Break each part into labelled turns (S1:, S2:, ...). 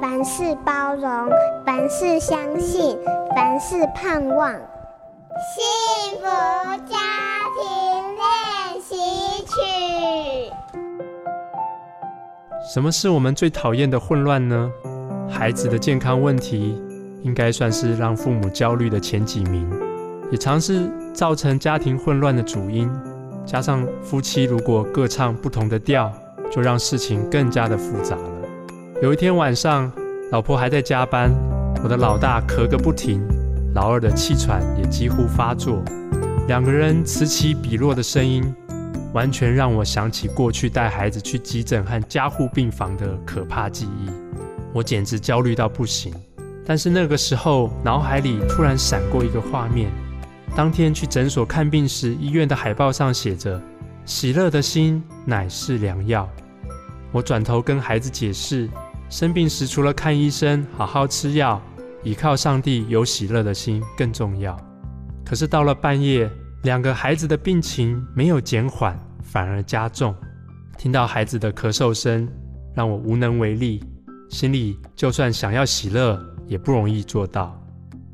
S1: 凡事包容，凡事相信，凡事盼望。幸福家庭练习曲。
S2: 什么是我们最讨厌的混乱呢？孩子的健康问题，应该算是让父母焦虑的前几名，也常是造成家庭混乱的主因。加上夫妻如果各唱不同的调，就让事情更加的复杂了。有一天晚上，老婆还在加班，我的老大咳个不停，老二的气喘也几乎发作，两个人此起彼落的声音，完全让我想起过去带孩子去急诊和加护病房的可怕记忆，我简直焦虑到不行。但是那个时候，脑海里突然闪过一个画面：当天去诊所看病时，医院的海报上写着“喜乐的心乃是良药”。我转头跟孩子解释，生病时除了看医生、好好吃药，倚靠上帝、有喜乐的心更重要。可是到了半夜，两个孩子的病情没有减缓，反而加重。听到孩子的咳嗽声，让我无能为力，心里就算想要喜乐，也不容易做到。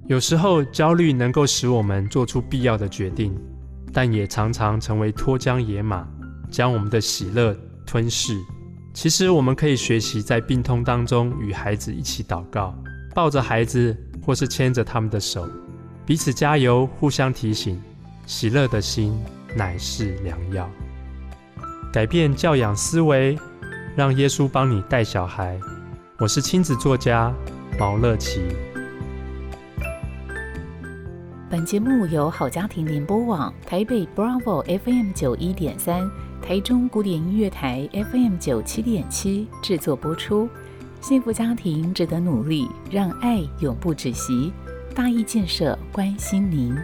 S2: 有时候焦虑能够使我们做出必要的决定，但也常常成为脱缰野马，将我们的喜乐吞噬。其实我们可以学习在病痛当中与孩子一起祷告，抱着孩子或是牵着他们的手，彼此加油，互相提醒。喜乐的心乃是良药。改变教养思维，让耶稣帮你带小孩。我是亲子作家毛乐琪。
S3: 本节目由好家庭联播网台北 Bravo FM 九一点三。台中古典音乐台 FM 九七点七制作播出，幸福家庭值得努力，让爱永不止息。大义建设关心您。